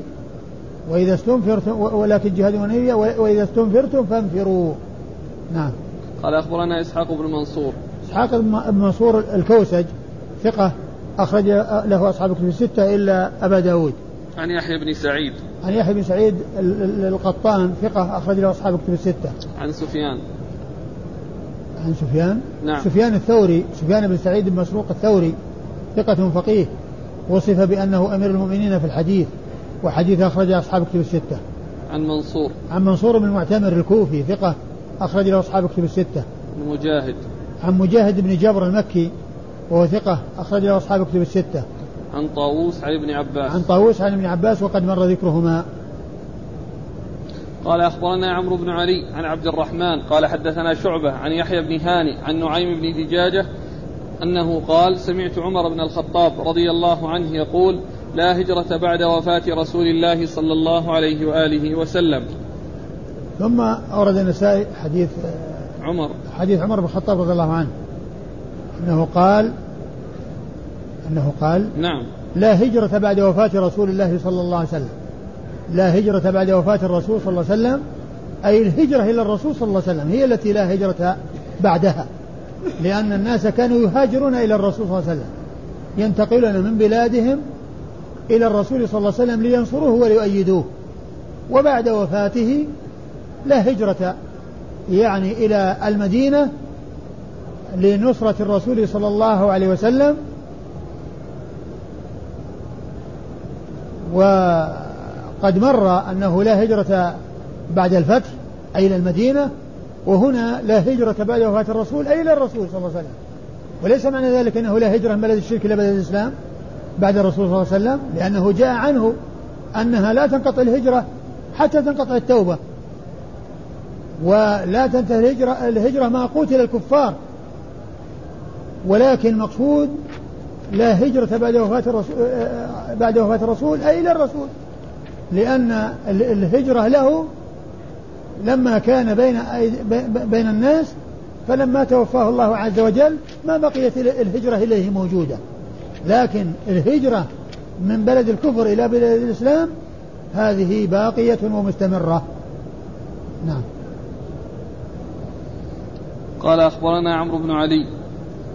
وإذا استنفرتم ولكن جهاد ونية وإذا استنفرتم فانفروا. نعم. قال أخبرنا إسحاق بن منصور. إسحاق بن منصور الكوسج ثقة أخرج له أصحاب الكتب الستة إلا أبا داود. عن يحيى بن سعيد. عن يحيى بن سعيد القطان ثقة أخرج له أصحاب الكتب الستة. عن سفيان. عن سفيان؟ نعم. سفيان الثوري سفيان بن سعيد بن مسروق الثوري ثقة فقيه وصف بأنه أمير المؤمنين في الحديث وحديث أخرج أصحاب الكتب الستة. عن منصور. عن منصور بن المعتمر الكوفي ثقة أخرج له أصحاب الكتب الستة. عن مجاهد. عن مجاهد بن جبر المكي وهو ثقة أخرج له أصحاب الكتب الستة. عن طاووس عن ابن عباس. عن طاووس عن ابن عباس وقد مر ذكرهما. قال أخبرنا عمرو بن علي عن عبد الرحمن قال حدثنا شعبة عن يحيى بن هاني عن نعيم بن دجاجة أنه قال سمعت عمر بن الخطاب رضي الله عنه يقول لا هجرة بعد وفاة رسول الله صلى الله عليه وآله وسلم. ثم أورد النسائي حديث عمر. حديث عمر بن الخطاب رضي الله عنه أنه قال أنه قال نعم. لا هجرة بعد وفاة رسول الله صلى الله عليه وسلم. لا هجرة بعد وفاة الرسول صلى الله عليه وسلم أي الهجرة إلى الرسول صلى الله عليه وسلم هي التي لا هجرة بعدها. لأن الناس كانوا يهاجرون إلى الرسول صلى الله عليه وسلم. ينتقلون من بلادهم إلى الرسول صلى الله عليه وسلم لينصروه وليؤيدوه. وبعد وفاته لا هجرة يعني إلى المدينة لنصرة الرسول صلى الله عليه وسلم. وقد مر أنه لا هجرة بعد الفتح أي إلى المدينة وهنا لا هجرة بعد وفاة الرسول أي إلى الرسول صلى الله عليه وسلم. وليس معنى ذلك أنه لا هجرة من بلد الشرك إلى بلد الإسلام بعد الرسول صلى الله عليه وسلم لأنه جاء عنه أنها لا تنقطع الهجرة حتى تنقطع التوبة. ولا تنتهي الهجرة, الهجرة ما قتل الكفار. ولكن المقصود لا هجرة بعد وفاة الرسول بعد وفاة الرسول أي إلى الرسول. لأن الهجرة له لما كان بين بين الناس فلما توفاه الله عز وجل ما بقيت الهجرة إليه موجودة. لكن الهجرة من بلد الكفر إلى بلد الإسلام هذه باقية ومستمرة. نعم. قال أخبرنا عمرو بن علي.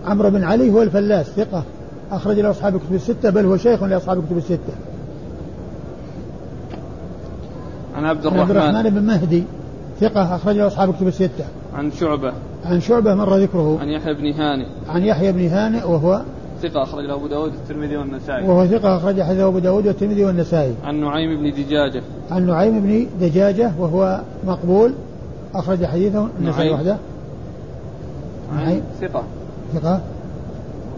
عمرو بن علي هو الفلاس ثقة. أخرج له أصحاب الكتب الستة بل هو شيخ لأصحاب الكتب الستة. عن عبد الرحمن. عبد الرحمن بن مهدي ثقة أخرج له أصحاب الكتب الستة. عن شعبة. عن شعبة مر ذكره. عن يحيى بن هانئ. عن يحيى بن هانئ وهو ثقة أخرج له أبو داود والترمذي والنسائي. وهو ثقة أخرج حديثه أبو داود والترمذي والنسائي. عن نعيم بن دجاجة. عن نعيم بن دجاجة وهو مقبول أخرج حديثه النسائي وحده. نعيم ثقة. ثقة؟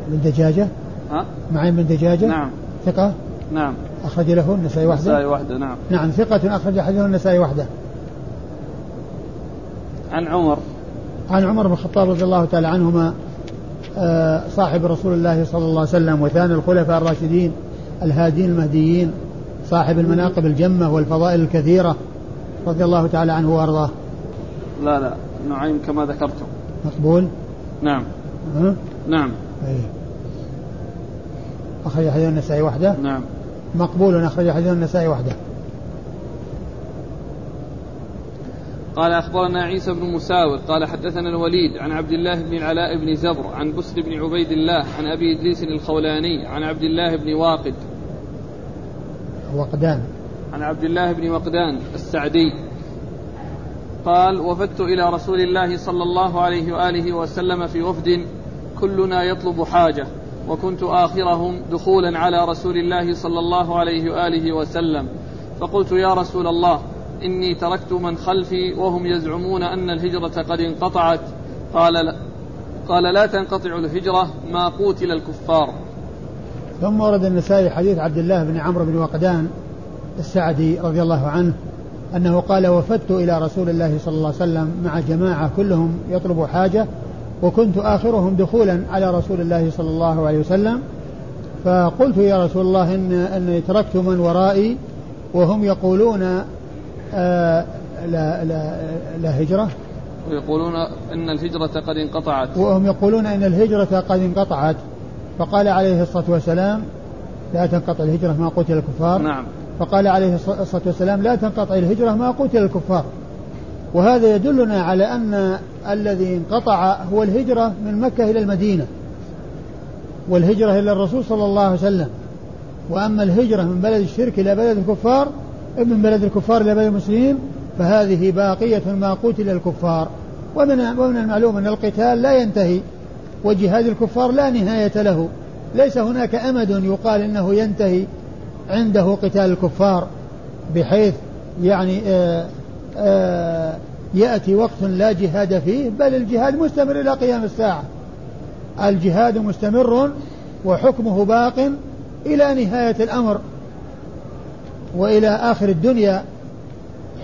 بن دجاجة؟ ها؟ نعيم بن دجاجة؟ نعم. ثقة؟ نعم. أخرج له النسائي وحده؟ النسائي وحده نعم. نعم ثقة أخرج حديثه النسائي وحده. عن عمر. عن عمر بن الخطاب رضي الله تعالى عنهما آه، صاحب رسول الله صلى الله عليه وسلم وثاني الخلفاء الراشدين الهادين المهديين صاحب المناقب الجمة والفضائل الكثيرة رضي الله تعالى عنه وأرضاه. لا لا نعيم كما ذكرتم. مقبول؟ نعم. ها؟ نعم. أيه. أخرج حديث النسائي وحده؟ نعم. مقبول أخرج حديث النسائي وحده. قال أخبرنا عيسى بن مساور قال حدثنا الوليد عن عبد الله بن العلاء بن زبر عن بسر بن عبيد الله عن أبي إدريس الخولاني عن عبد الله بن واقد. وقدان. عن عبد الله بن وقدان السعدي. قال وفدت إلى رسول الله صلى الله عليه وآله وسلم في وفد كلنا يطلب حاجة وكنت آخرهم دخولا على رسول الله صلى الله عليه وآله وسلم. فقلت يا رسول الله إني تركت من خلفي وهم يزعمون أن الهجرة قد انقطعت. قال لا قال لا تنقطع الهجرة ما قوتل الكفار. ثم ورد النسائي حديث عبد الله بن عمرو بن وقدان السعدي رضي الله عنه أنه قال وفدت إلى رسول الله صلى الله عليه وسلم مع جماعة كلهم يطلب حاجة وكنت آخرهم دخولا على رسول الله صلى الله عليه وسلم. فقلت يا رسول الله إن أني تركت من ورائي وهم يقولون آه لا لا لا هجرة. ويقولون إن الهجرة قد انقطعت. وهم يقولون إن الهجرة قد انقطعت. فقال عليه الصلاة والسلام لا تنقطع الهجرة ما قتل الكفار. نعم. فقال عليه الصلاة والسلام لا تنقطع الهجرة ما قتل الكفار. وهذا يدلنا على أن الذي انقطع هو الهجرة من مكة إلى المدينة والهجرة إلى الرسول صلى الله عليه وسلم. وأما الهجرة من بلد الشرك إلى بلد الكفار من بلد الكفار إلى بلد المسلمين فهذه باقية ما قتل الكفار. ومن ومن المعلوم أن القتال لا ينتهي وجهاد الكفار لا نهاية له. ليس هناك أمد يقال إنه ينتهي. عنده قتال الكفار بحيث يعني آآ آآ يأتي وقت لا جهاد فيه بل الجهاد مستمر إلى قيام الساعة. الجهاد مستمر وحكمه باق إلى نهاية الأمر وإلى آخر الدنيا.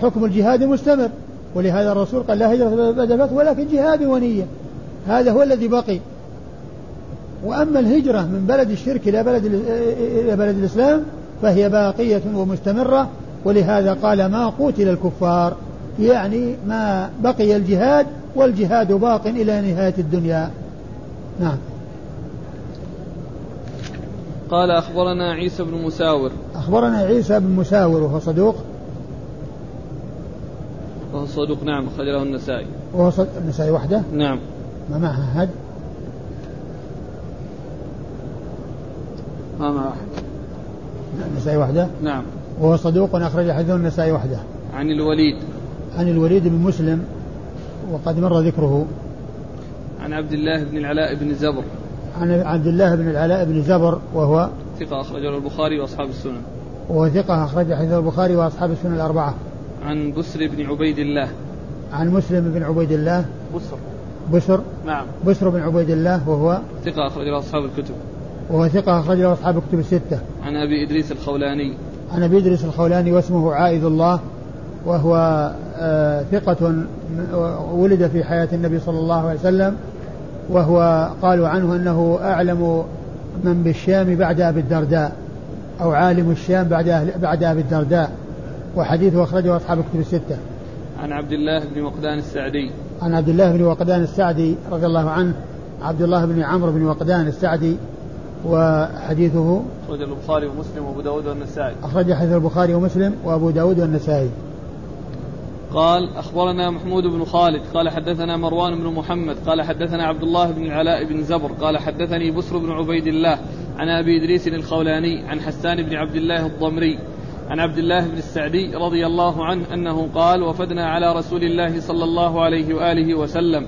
حكم الجهاد مستمر ولهذا الرسول قال لا هجرة بعد الفتح ولكن جهاد ونية. هذا هو الذي بقي. وأما الهجرة من بلد الشرك إلى بلد إلى بلد الإسلام فهي باقية ومستمرة ولهذا قال ما قتل الكفار. يعني ما بقي الجهاد والجهاد باق إلى نهاية الدنيا. نعم. قال أخبرنا عيسى بن مساور. أخبرنا عيسى بن مساور وهو صدوق. وهو صدوق نعم أخرج له النسائي. وهو صد... النسائي وحده؟ نعم. ما معها أحد؟ أمام أحد. النسائي وحده؟ نعم. وهو صدوق أخرج حديثه النسائي وحده. عن الوليد. عن الوليد بن مسلم وقد مر ذكره. عن عبد الله بن العلاء بن زبر. عن عبد الله بن العلاء بن زبر وهو ثقة أخرجه البخاري وأصحاب السنن. وهو ثقة أخرج حديث البخاري وأصحاب السنن الأربعة. عن بسر بن عبيد الله. عن مسلم بن عبيد الله. بسر. بسر. نعم. بسر بن عبيد الله وهو ثقة أخرج له أصحاب الكتب. وهو ثقة أخرج له أصحاب الكتب الستة عن أبي إدريس الخولاني عن أبي إدريس الخولاني واسمه عائد الله وهو آه ثقة ولد في حياة النبي صلى الله عليه وسلم وهو قالوا عنه أنه أعلم من بالشام بعد أبي الدرداء أو عالم الشام بعد بعد أبي الدرداء وحديثه أخرجه أصحاب الكتب الستة. عن عبد الله بن وقدان السعدي. عن عبد الله بن وقدان السعدي رضي الله عنه عبد الله بن عمرو بن وقدان السعدي وحديثه أخرج البخاري ومسلم وأبو داود والنسائي. أخرج حديث البخاري ومسلم وأبو داود والنسائي. قال أخبرنا محمود بن خالد قال حدثنا مروان بن محمد قال حدثنا عبد الله بن العلاء بن زبر قال حدثني بسر بن عبيد الله عن أبي إدريس الخولاني عن حسان بن عبد الله الضمري عن عبد الله بن السعدي رضي الله عنه أنه قال وفدنا على رسول الله صلى الله عليه وآله وسلم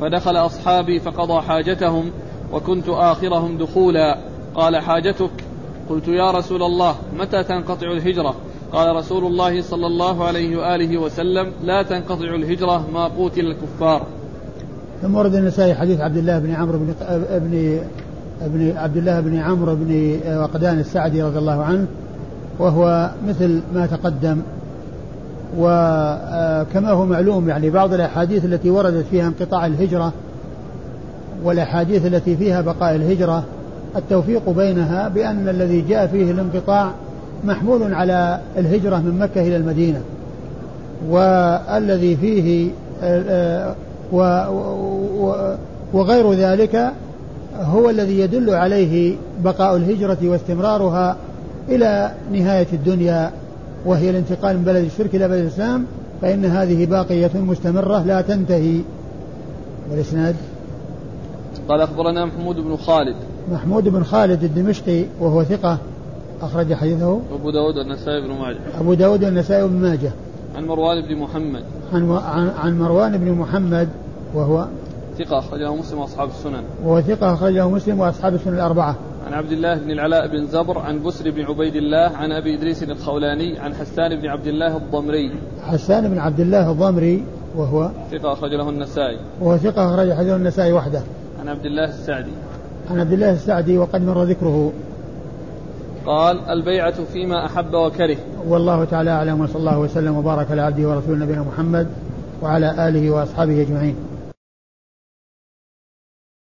فدخل أصحابي فقضى حاجتهم وكنت آخرهم دخولا. قال حاجتك؟ قلت يا رسول الله متى تنقطع الهجرة؟ قال رسول الله صلى الله عليه وآله وسلم لا تنقطع الهجرة ما قوتل الكفار. ثم ورد النسائي حديث عبد الله بن عمرو بن ابن ابن عبد الله بن عمرو بن وقدان السعدي رضي الله عنه وهو مثل ما تقدم. وكما هو معلوم يعني بعض الأحاديث التي وردت فيها انقطاع الهجرة والأحاديث التي فيها بقاء الهجرة التوفيق بينها بأن الذي جاء فيه الانقطاع محمول على الهجرة من مكة إلى المدينة. والذي فيه آه، وغير ذلك هو الذي يدل عليه بقاء الهجرة واستمرارها إلى نهاية الدنيا وهي الانتقال من بلد الشرك إلى بلد الإسلام فإن هذه باقية مستمرة لا تنتهي. والإسناد؟ قال أخبرنا محمود بن خالد. محمود بن خالد الدمشقي وهو ثقة أخرج حديثه. أبو داود والنسائي بن ماجه. أبو داود والنسائي بن ماجه. عن مروان بن محمد. عن عن مروان بن محمد وهو ثقة أخرجه مسلم وأصحاب السنن. وهو ثقة أخرجه مسلم وأصحاب السنن الأربعة. عن عبد الله بن العلاء بن زبر عن بسر بن عبيد الله عن أبي إدريس الخولاني عن حسان بن عبد الله الضمري. حسان بن عبد الله الضمري وهو ثقة أخرج له النسائي. وهو ثقة أخرج حديث النسائي وحده. عن عبد الله السعدي. عن عبد الله السعدي وقد مر ذكره. قال البيعة فيما أحب وكره. والله تعالى أعلم وصلى الله وسلم وبارك على عبده ورسوله نبينا محمد وعلى آله وأصحابه أجمعين.